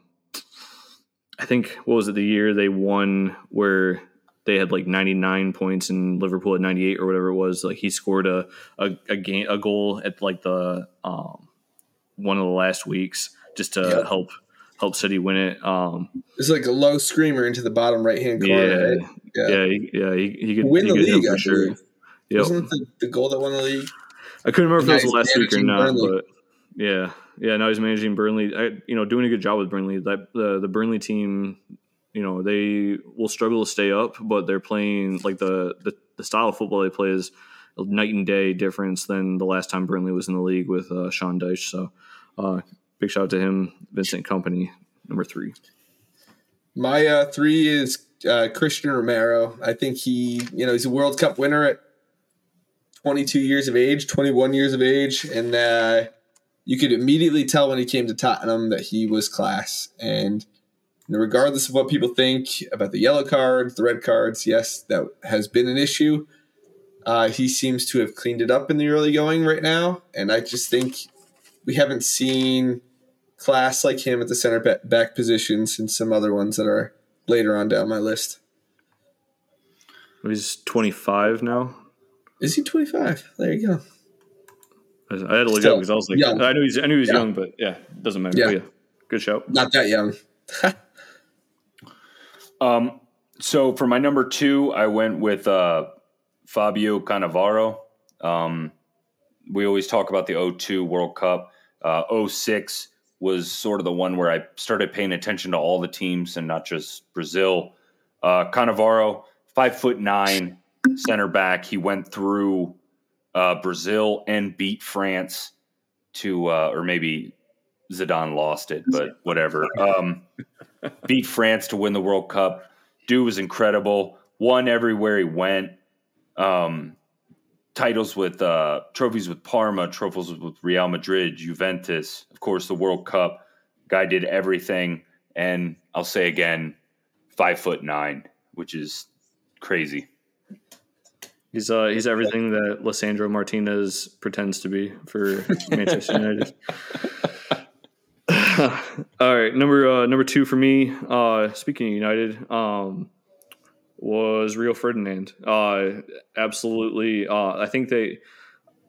I think what was it the year they won where they had like 99 points and Liverpool at 98 or whatever it was. Like he scored a a, a game a goal at like the um, one of the last weeks just to yep. help help City win it. Um, it's like a low screamer into the bottom right hand corner. Yeah, right? yeah, yeah, he, yeah. He, he could win he the league for sure. Yep. Wasn't the, the goal that won the league? I couldn't remember if it was last week or not, Burnley. but yeah, yeah. Now he's managing Burnley. I, you know, doing a good job with Burnley. That the the Burnley team, you know, they will struggle to stay up, but they're playing like the the, the style of football they play is a night and day difference than the last time Burnley was in the league with uh, Sean Dyche. So, uh, big shout out to him, Vincent Kompany, number three. My uh, three is uh, Cristian Romero. I think he, you know, he's a World Cup winner at 22 years of age, 21 years of age, and uh, you could immediately tell when he came to Tottenham that he was class. And know, regardless of what people think about the yellow cards, the red cards, yes, that has been an issue. Uh, he seems to have cleaned it up in the early going right now, and I just think we haven't seen class like him at the center back position since some other ones that are later on down my list. He's 25 now. Is he 25? There you go. I had to look Still, up because I was like, young. I knew he's, I knew he was yeah. young, but yeah, doesn't matter. Yeah. yeah. Good show. Not that young. um, so for my number two, I went with uh, Fabio Cannavaro. Um, we always talk about the 02 World Cup. Uh, 06 was sort of the one where I started paying attention to all the teams and not just Brazil. Uh, Cannavaro, five foot nine, center back. He went through uh, Brazil and beat France to, uh, or maybe Zidane lost it, but whatever. Um, beat France to win the World Cup. Dude was incredible. Won everywhere he went. Um, titles with uh, trophies with Parma, trophies with Real Madrid, Juventus, of course, the World Cup. Guy did everything, and I'll say again, five foot nine, which is crazy. He's uh he's everything that Lisandro Martinez pretends to be for Manchester United. All right, number uh, number two for me. Uh, speaking of United, um, was Rio Ferdinand. Uh, absolutely. Uh, I think they.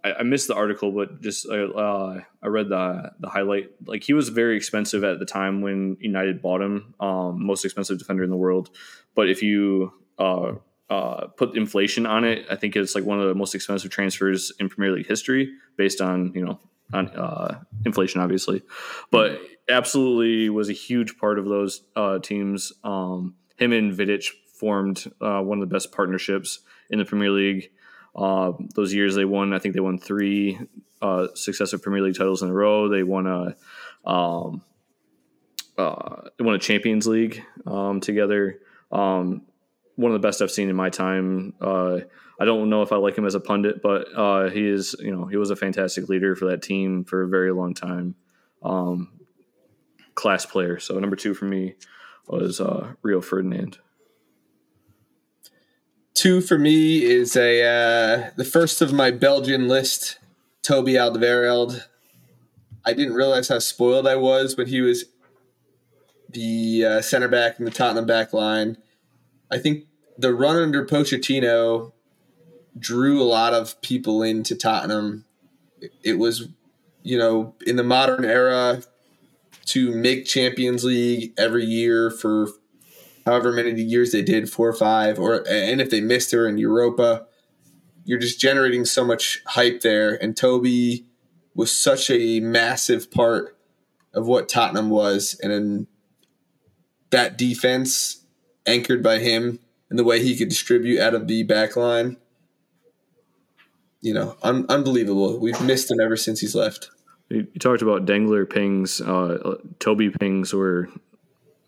I, I, missed the article, but just uh, I read the the highlight. Like he was very expensive at the time when United bought him, um, most expensive defender in the world. But if you uh, uh, put inflation on it, I think it's like one of the most expensive transfers in Premier League history, based on you know on uh, inflation, obviously. But absolutely was a huge part of those uh, teams. Um, him and Vidic formed uh, one of the best partnerships in the Premier League. Uh, those years they won, I think they won three uh, successive Premier League titles in a row. They won a um, uh, they won a Champions League um, together. Um, one of the best I've seen in my time. Uh, I don't know if I like him as a pundit, but he is, you know, he was a fantastic leader for that team for a very long time. Um, class player. So number two for me was uh, Rio Ferdinand. Two for me is a uh, the first of my Belgian list, Toby Alderweireld. I didn't realize how spoiled I was when he was the uh, center back in the Tottenham back line. I think the run under Pochettino drew a lot of people into Tottenham. It was, you know, in the modern era to make Champions League every year for however many years they did, four or five, or and if they missed her in Europa, you're just generating so much hype there. And Toby was such a massive part of what Tottenham was, and in that defense anchored by him and the way he could distribute out of the back line. You know, un- unbelievable. We've missed him ever since he's left. You, talked about Dengler pings. Uh, Toby pings were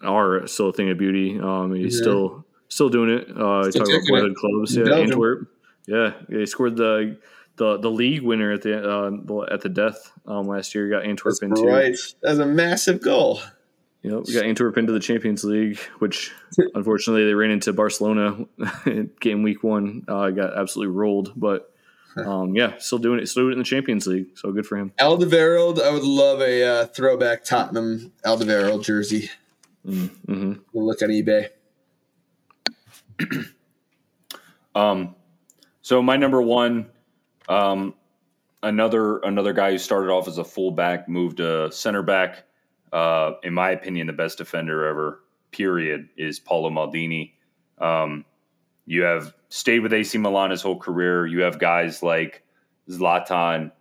are still a thing of beauty. Um, he's yeah. still still doing it. Uh, still talking about boyhood clubs. Yeah, Antwerp. Yeah, he scored the the the league winner at the uh, at the death um, last year. Got Antwerp That's into right. That's a massive goal. You know, we got Antwerp into the Champions League, which unfortunately they ran into Barcelona in game week one. Uh, got absolutely rolled, but um, yeah, still doing it. Still doing it in the Champions League. So good for him. Alderweireld, I would love a uh, throwback Tottenham Alderweireld jersey. Mm-hmm. We'll look on eBay. um, so my number one, um, another another guy who started off as a fullback, moved to center back. Uh, in my opinion, the best defender ever. Period is Paolo Maldini. Um, you have stayed with AC Milan his whole career. You have guys like Zlatan,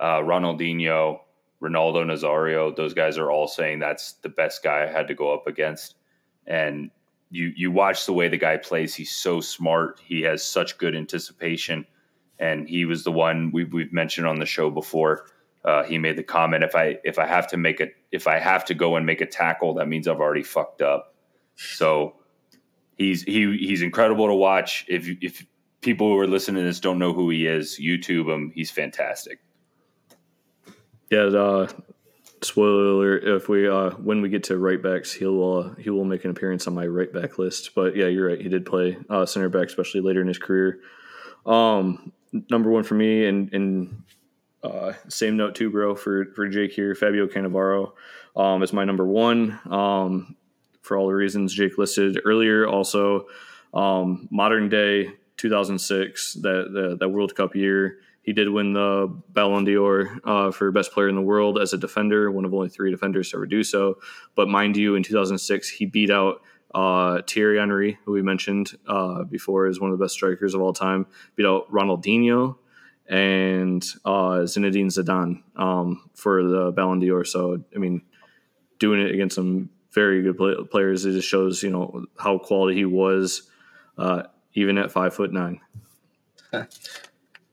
uh, Ronaldinho, Ronaldo Nazario, those guys are all saying that's the best guy I had to go up against. And you you watch the way the guy plays. He's so smart. He has such good anticipation, and he was the one we've we've mentioned on the show before. Uh, he made the comment if I if I have to make a if I have to go and make a tackle, that means I've already fucked up. So he's he he's incredible to watch. If if people who are listening to this don't know who he is, YouTube him. He's fantastic yeah, uh, spoiler alert, if we uh, when we get to right backs, he'll uh, he will make an appearance on my right back list. But yeah, you're right. He did play uh, center back, especially later in his career. Um, number one for me, and and uh, same note too, bro. For for Jake here, Fabio Cannavaro um, is my number one. Um, for all the reasons Jake listed earlier, also um, modern day 2006 that the, that World Cup year he did win the Ballon d'Or uh, for best player in the world as a defender, one of only three defenders to ever do so. But mind you, in 2006, he beat out uh, Thierry Henry, who we mentioned uh, before is one of the best strikers of all time, beat out Ronaldinho and uh, Zinedine Zidane um, for the Ballon d'Or. So, I mean, doing it against some very good play- players, it just shows, you know, how quality he was, uh, even at five foot nine.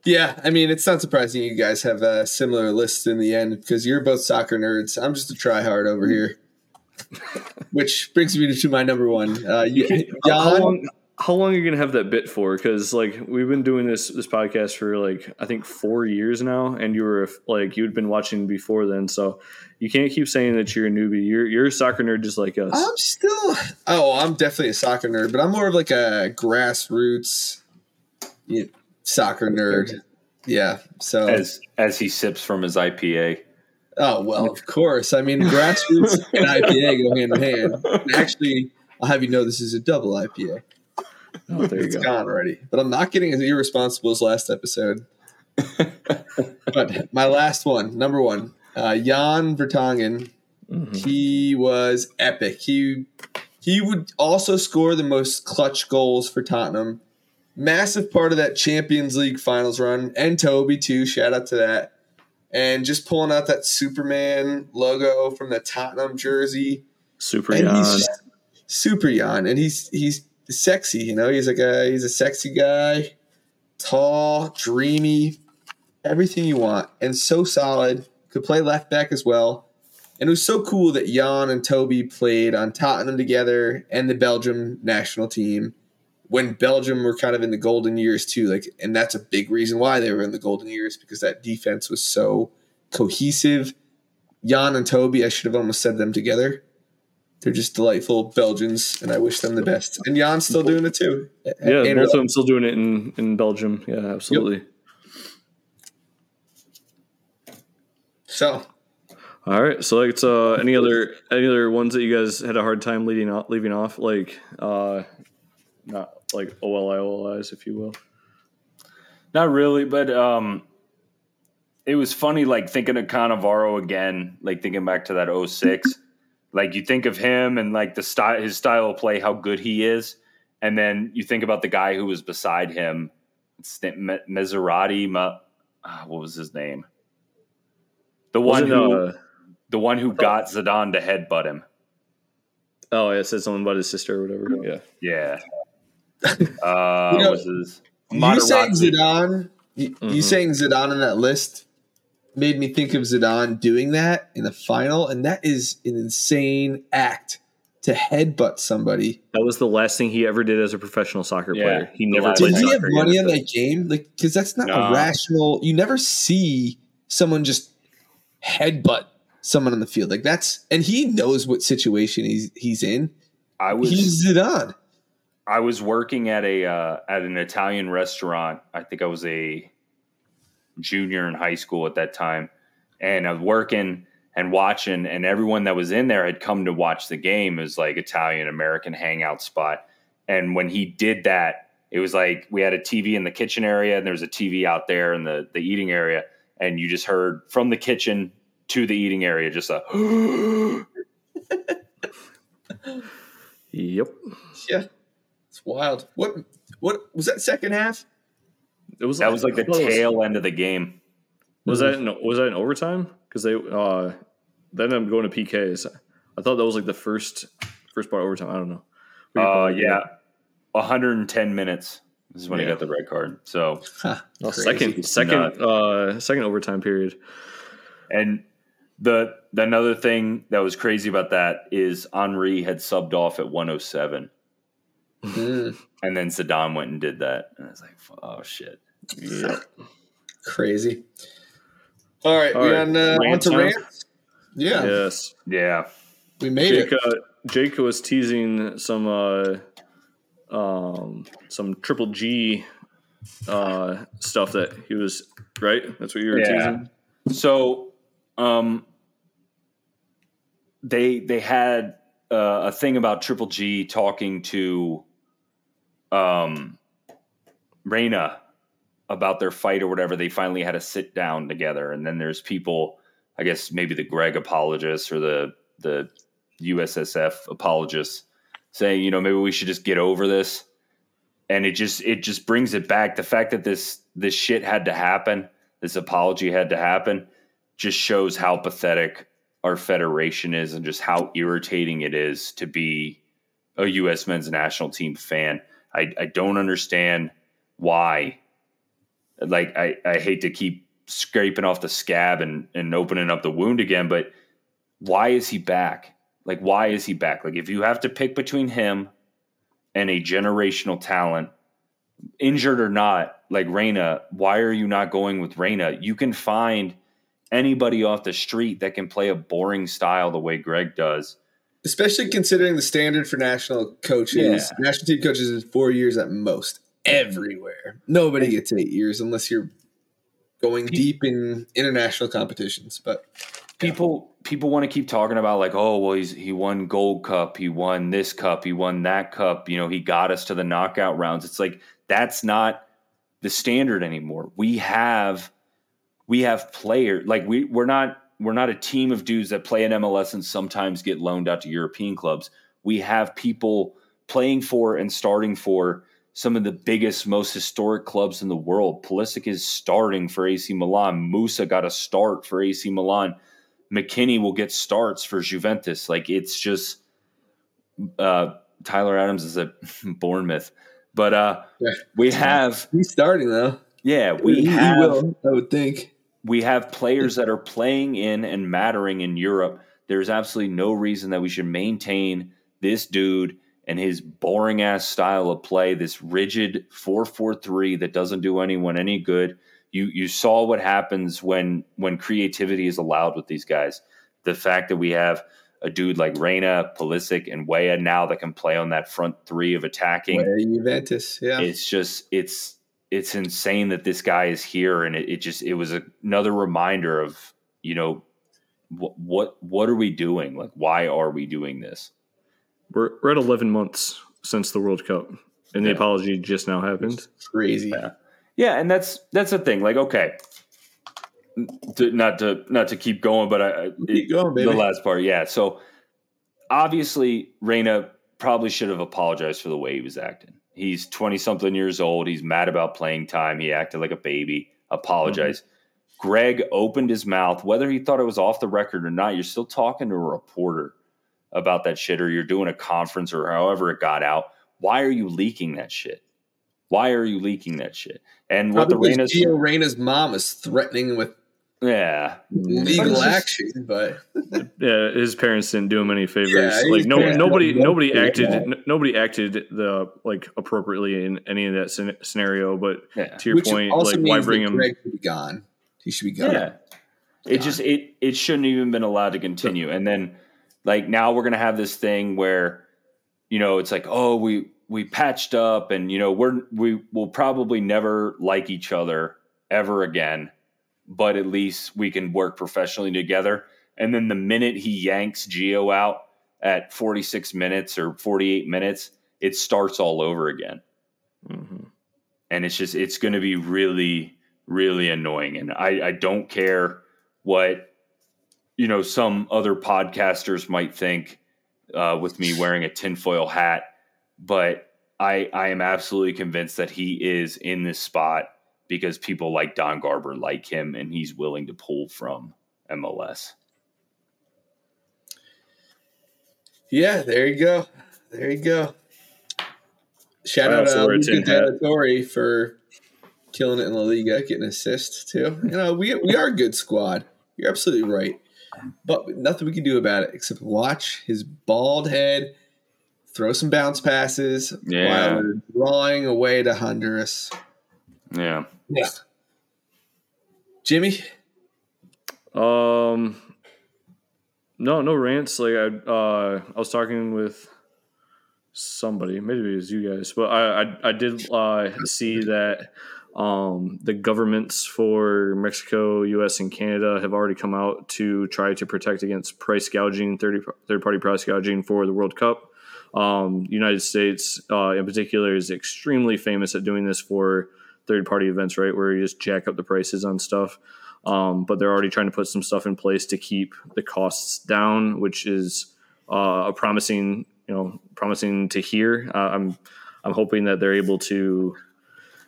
Yeah, I mean, it's not surprising you guys have a similar list in the end because you're both soccer nerds. I'm just a tryhard over here. Which brings me to my number one. Uh, you, how, long, how long are you gonna have that bit for? Because like we've been doing this this podcast for like I think four years now, and you were like you'd been watching before then, so you can't keep saying that you're a newbie. You're you're a soccer nerd just like us. I'm still oh, I'm definitely a soccer nerd, but I'm more of like a grassroots you know, soccer nerd. Yeah. So as as he sips from his IPA. Oh well, of course. I mean, grassroots and IPA go hand in hand. Actually, I'll have you know this is a double IPA. Oh, there you it's go. gone already. But I'm not getting as irresponsible as last episode. but my last one, number one, uh, Jan Vertonghen. Mm-hmm. He was epic. He he would also score the most clutch goals for Tottenham. Massive part of that Champions League finals run, and Toby too. Shout out to that. And just pulling out that Superman logo from the Tottenham jersey. Super Jan. Super Jan, and he's he's sexy. You know, he's like a he's a sexy guy, tall, dreamy, everything you want, and so solid. Could play left back as well. And it was so cool that Jan and Toby played on Tottenham together and the Belgium national team when Belgium were kind of in the golden years too. Like, and that's a big reason why they were in the golden years because that defense was so cohesive. Jan and Toby, I should have almost said them together. They're just delightful Belgians, and I wish them the best. And Jan's still doing it too. Yeah, and both of them still doing it in, in Belgium. Yeah, absolutely. Yep. So, all right. So, like, uh, any other any other ones that you guys had a hard time leading off, leaving off, like, uh, not like OLI OLIs, if you will. Not really, but um, it was funny, like thinking of Cannavaro again, like thinking back to that 06 like you think of him and like the style, his style of play, how good he is, and then you think about the guy who was beside him, Maserati. Ma, uh, what was his name? The one who, uh, the one who got Zidane to headbutt him. Oh, yeah, said something about his sister or whatever. Yeah, yeah. Uh, you know, was his you saying Zidane? You, mm-hmm. you saying Zidane in that list made me think of Zidane doing that in the final, and that is an insane act to headbutt somebody. That was the last thing he ever did as a professional soccer yeah, player. He never did. he have money on that game? Like, because that's not no. a rational. You never see someone just headbutt someone on the field like that's, and he knows what situation he's he's in. I was he's Zidane. I was working at a uh, at an Italian restaurant. I think I was a junior in high school at that time, and I was working and watching, and everyone that was in there had come to watch the game. It was like Italian American hangout spot, and when he did that, it was like we had a TV in the kitchen area, and there was a TV out there in the the eating area, and you just heard from the kitchen to the eating area just a. yep. Yeah, it's wild. What what was that second half? It was that was like the tail end of the game. Was that in, was that in overtime? Because they uh, then I'm going to PKs. I thought that was like the first first part of overtime. I don't know. Uh, yeah, 110 minutes. This is when yeah. he got the red card. So well, second second uh, second overtime period. And the, the another thing that was crazy about that is Henry had subbed off at 107. Mm. And then Zidane went and did that. And I was like, oh shit. Yep. Crazy. All right, All we right. on uh, on to rant. Yeah. Yes. Yeah. We made Jake, it. Uh, Jake was teasing some uh, um, some triple G uh, stuff that he was right. That's what you were yeah. teasing. So, um, they they had uh, a thing about Triple G talking to um Reyna about their fight or whatever, they finally had to sit down together. And then there's people, I guess maybe the Gregg apologists or the the USSF apologists saying, you know, maybe we should just get over this. And it just it just brings it back. The fact that this this shit had to happen, this apology had to happen, just shows how pathetic our federation is and just how irritating it is to be a US men's national team fan. I, I don't understand why like I, I hate to keep scraping off the scab and, and opening up the wound again, but why is he back? Like, why is he back? Like, if you have to pick between him and a generational talent, injured or not, like Reyna, why are you not going with Reyna? You can find anybody off the street that can play a boring style the way Gregg does. Especially considering the standard for national coaches. Yeah. National team coaches is four years at most everywhere. Nobody gets eight years unless you're going deep in international competitions. But people people want to keep talking about like, oh well, he's he won Gold Cup, he won this cup, he won that cup. You know, he got us to the knockout rounds. It's like that's not the standard anymore. We have we have players like we we're not we're not a team of dudes that play in MLS and sometimes get loaned out to European clubs. We have people playing for and starting for some of the biggest, most historic clubs in the world. Pulisic is starting for AC Milan. Musah got a start for AC Milan. McKennie will get starts for Juventus. Like it's just uh, Tyler Adams is a Bournemouth, but uh, yeah. we have he's starting though. Yeah, we he, have. He will, I would think we have players that are playing in and mattering in Europe. There's absolutely no reason that we should maintain this dude and his boring ass style of play, this rigid 4-4-3 that doesn't do anyone any good. You you saw what happens when when creativity is allowed with these guys. The fact that we have a dude like Reyna, Pulisic, and Weah now that can play on that front three of attacking. Juventus, yeah. It's just it's it's insane that this guy is here, and it, it just it was a, another reminder of you know what what what are we doing? Like, why are we doing this? We're we're at eleven months since the World Cup, and the apology just now happened. It's crazy. Yeah. yeah, and that's that's the thing. Like, okay, to, not to not to keep going, but I keep going, baby. the last part. Yeah, so obviously Reyna probably should have apologized for the way he was acting. He's 20 something years old. He's mad about playing time. He acted like a baby. Apologize. Mm-hmm. Gregg opened his mouth, whether he thought it was off the record or not. You're still talking to a reporter about that shit, or you're doing a conference or however it got out. Why are you leaking that shit? Why are you leaking that shit? And what Probably the Reyna's Gio Reyna's mom is threatening with yeah legal but action, but yeah, his parents didn't do him any favors. Yeah, like no, nobody, nobody acted, n- nobody acted the like appropriately in any of that scenario. But yeah. to your Which point, like why bring him? Gregg should be gone. He should be gone. Yeah, it gone. just it it shouldn't even been allowed to continue. And then like now we're gonna have this thing where you know it's like oh we we patched up and you know we're we will probably never like each other ever again but at least we can work professionally together. And then the minute he yanks Gio out at 46 minutes or 48 minutes, it starts all over again. Mm-hmm. And it's just, it's going to be really, really annoying. And I, I don't care what, you know, some other podcasters might think uh, with me wearing a tinfoil hat, but I, I am absolutely convinced that he is in this spot because people like Don Garber like him and he's willing to pull from MLS. Yeah, there you go. There you go. Shout out to Luca De for killing it in La Liga, getting assist too. You know, we we are a good squad. You're absolutely right. But nothing we can do about it except watch his bald head throw some bounce passes yeah. while we're drawing away to Honduras. Yeah. Yeah. Jimmy? Um no, no rants. Like I uh I was talking with somebody, maybe it was you guys, but I I, I did uh see that um, the governments for Mexico, U.S., and Canada have already come out to try to protect against price gouging, third party price gouging for the World Cup. Um, United States, uh, in particular, is extremely famous at doing this for third party events, right, where you just jack up the prices on stuff. Um, but they're already trying to put some stuff in place to keep the costs down, which is uh, a promising, you know, promising to hear. Uh, I'm I'm hoping that they're able to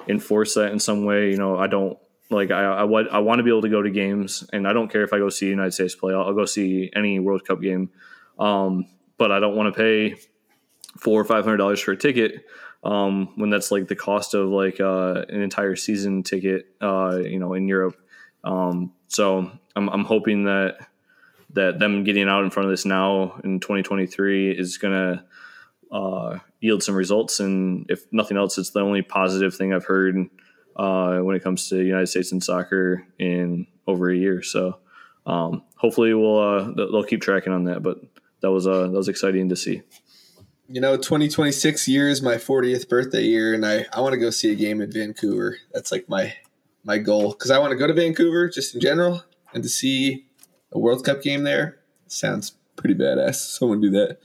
enforce that in some way. You know, I don't like I I, I want to be able to go to games, and I don't care if I go see United States play. I'll, I'll go see any World Cup game, um, but I don't want to pay four or five hundred dollars for a ticket um, when that's like the cost of like uh, an entire season ticket, uh, you know, in Europe. Um, so I'm, I'm hoping that that them getting out in front of this now in 2023 is to uh, yield some results. And if nothing else, it's the only positive thing I've heard uh, when it comes to United States and soccer in over a year. So um, hopefully we'll uh, they'll keep tracking on that. But that was uh, that was exciting to see. You know, 2026 year is my 40th birthday year, and I, I want to go see a game in Vancouver. That's like my my goal because I want to go to Vancouver just in general and to see a World Cup game there. Sounds pretty badass. Someone do that.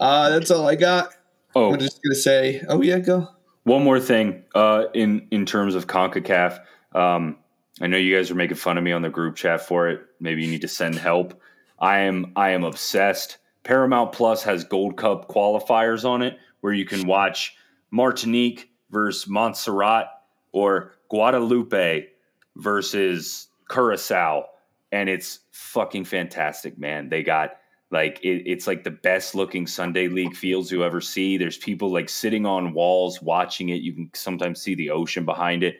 Uh, that's all I got. Oh, I'm just gonna say. Oh yeah, go. One more thing. Uh, in in terms of Concacaf, um, I know you guys are making fun of me on the group chat for it. Maybe you need to send help. I am I am obsessed. Paramount Plus has Gold Cup qualifiers on it, where you can watch Martinique versus Montserrat or Guadeloupe versus Curacao, and it's fucking fantastic, man. They got like it, it's like the best looking Sunday league fields you ever see. There's people like sitting on walls watching it. You can sometimes see the ocean behind it.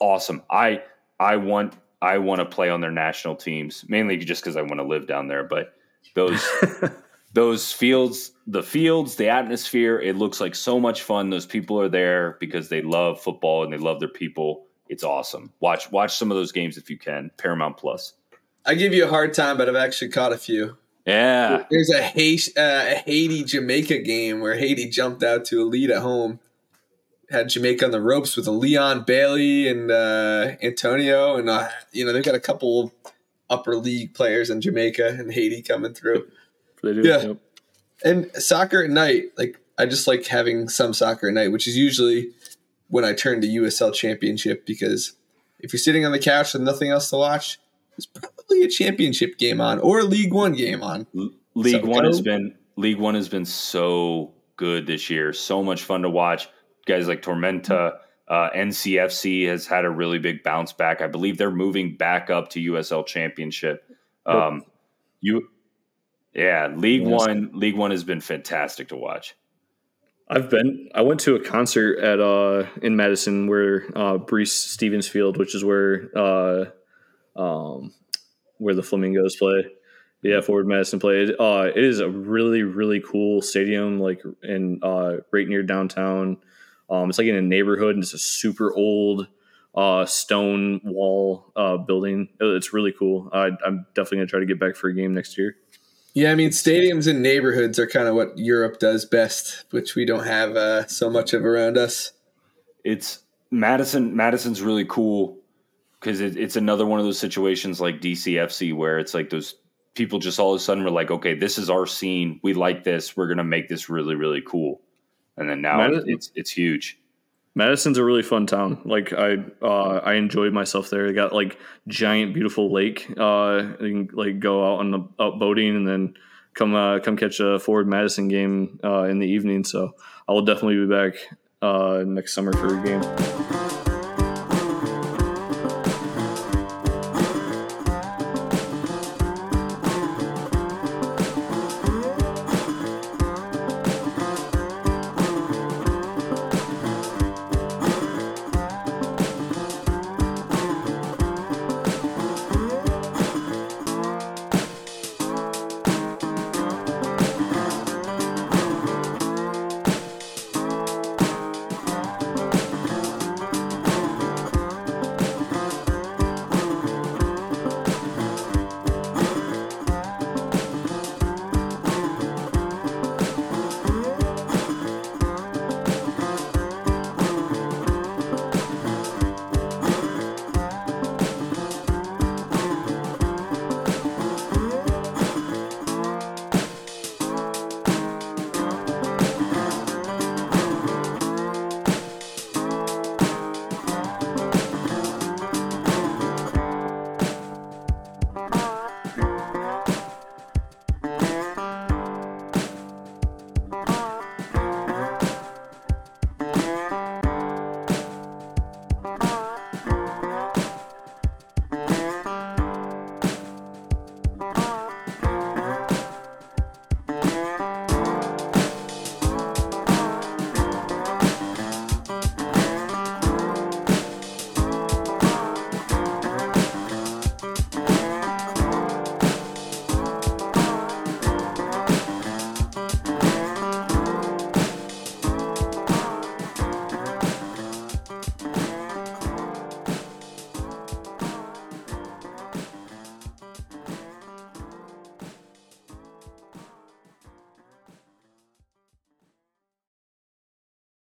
Awesome. I I want I want to play on their national teams mainly just because I want to live down there. But those those fields, the fields, the atmosphere, it looks like so much fun. Those people are there because they love football and they love their people. It's awesome. Watch watch some of those games if you can. Paramount Plus. I give you a hard time, but I've actually caught a few. Yeah. There's a, Haiti, uh, a Haiti Jamaica game where Haiti jumped out to a lead at home. Had Jamaica on the ropes with a Leon Bailey and uh, Antonio, and uh, you know they've got a couple upper league players in Jamaica and Haiti coming through. Do. Yeah. Yep. And soccer at night, like I just like having some soccer at night, which is usually when I turn to USL Championship because if you're sitting on the couch with nothing else to watch, there's probably a championship game on or a League One game on. League so, One has been League One has been so good this year. So much fun to watch. Guys like Tormenta, uh, NCFC has had a really big bounce back. I believe they're moving back up to USL Championship. Um, you, yeah, League yes. One. League One has been fantastic to watch. I've been. I went to a concert at uh, in Madison where uh, Breese Stevens Field, which is where uh, um, where the Flamingos play. Yeah, Forward Madison play. Uh, it is a really really cool stadium, like in uh, right near downtown. Um, it's like in a neighborhood, and it's a super old uh, stone wall uh, building. It's really cool. I, I'm definitely gonna try to get back for a game next year. Yeah, I mean, stadiums and neighborhoods are kind of what Europe does best, which we don't have uh, so much of around us. It's Madison. Madison's really cool because it, it's another one of those situations like DCFC where it's like those people just all of a sudden were like, okay, this is our scene. We like this. We're gonna make this really really cool. And then now Madison, it's it's huge. Madison's a really fun town. Like I uh, I enjoyed myself there. They got like giant beautiful lake. Uh, you can like go out on the out boating and then come uh, come catch a Forward Madison game uh, in the evening. So I will definitely be back uh, next summer for a game.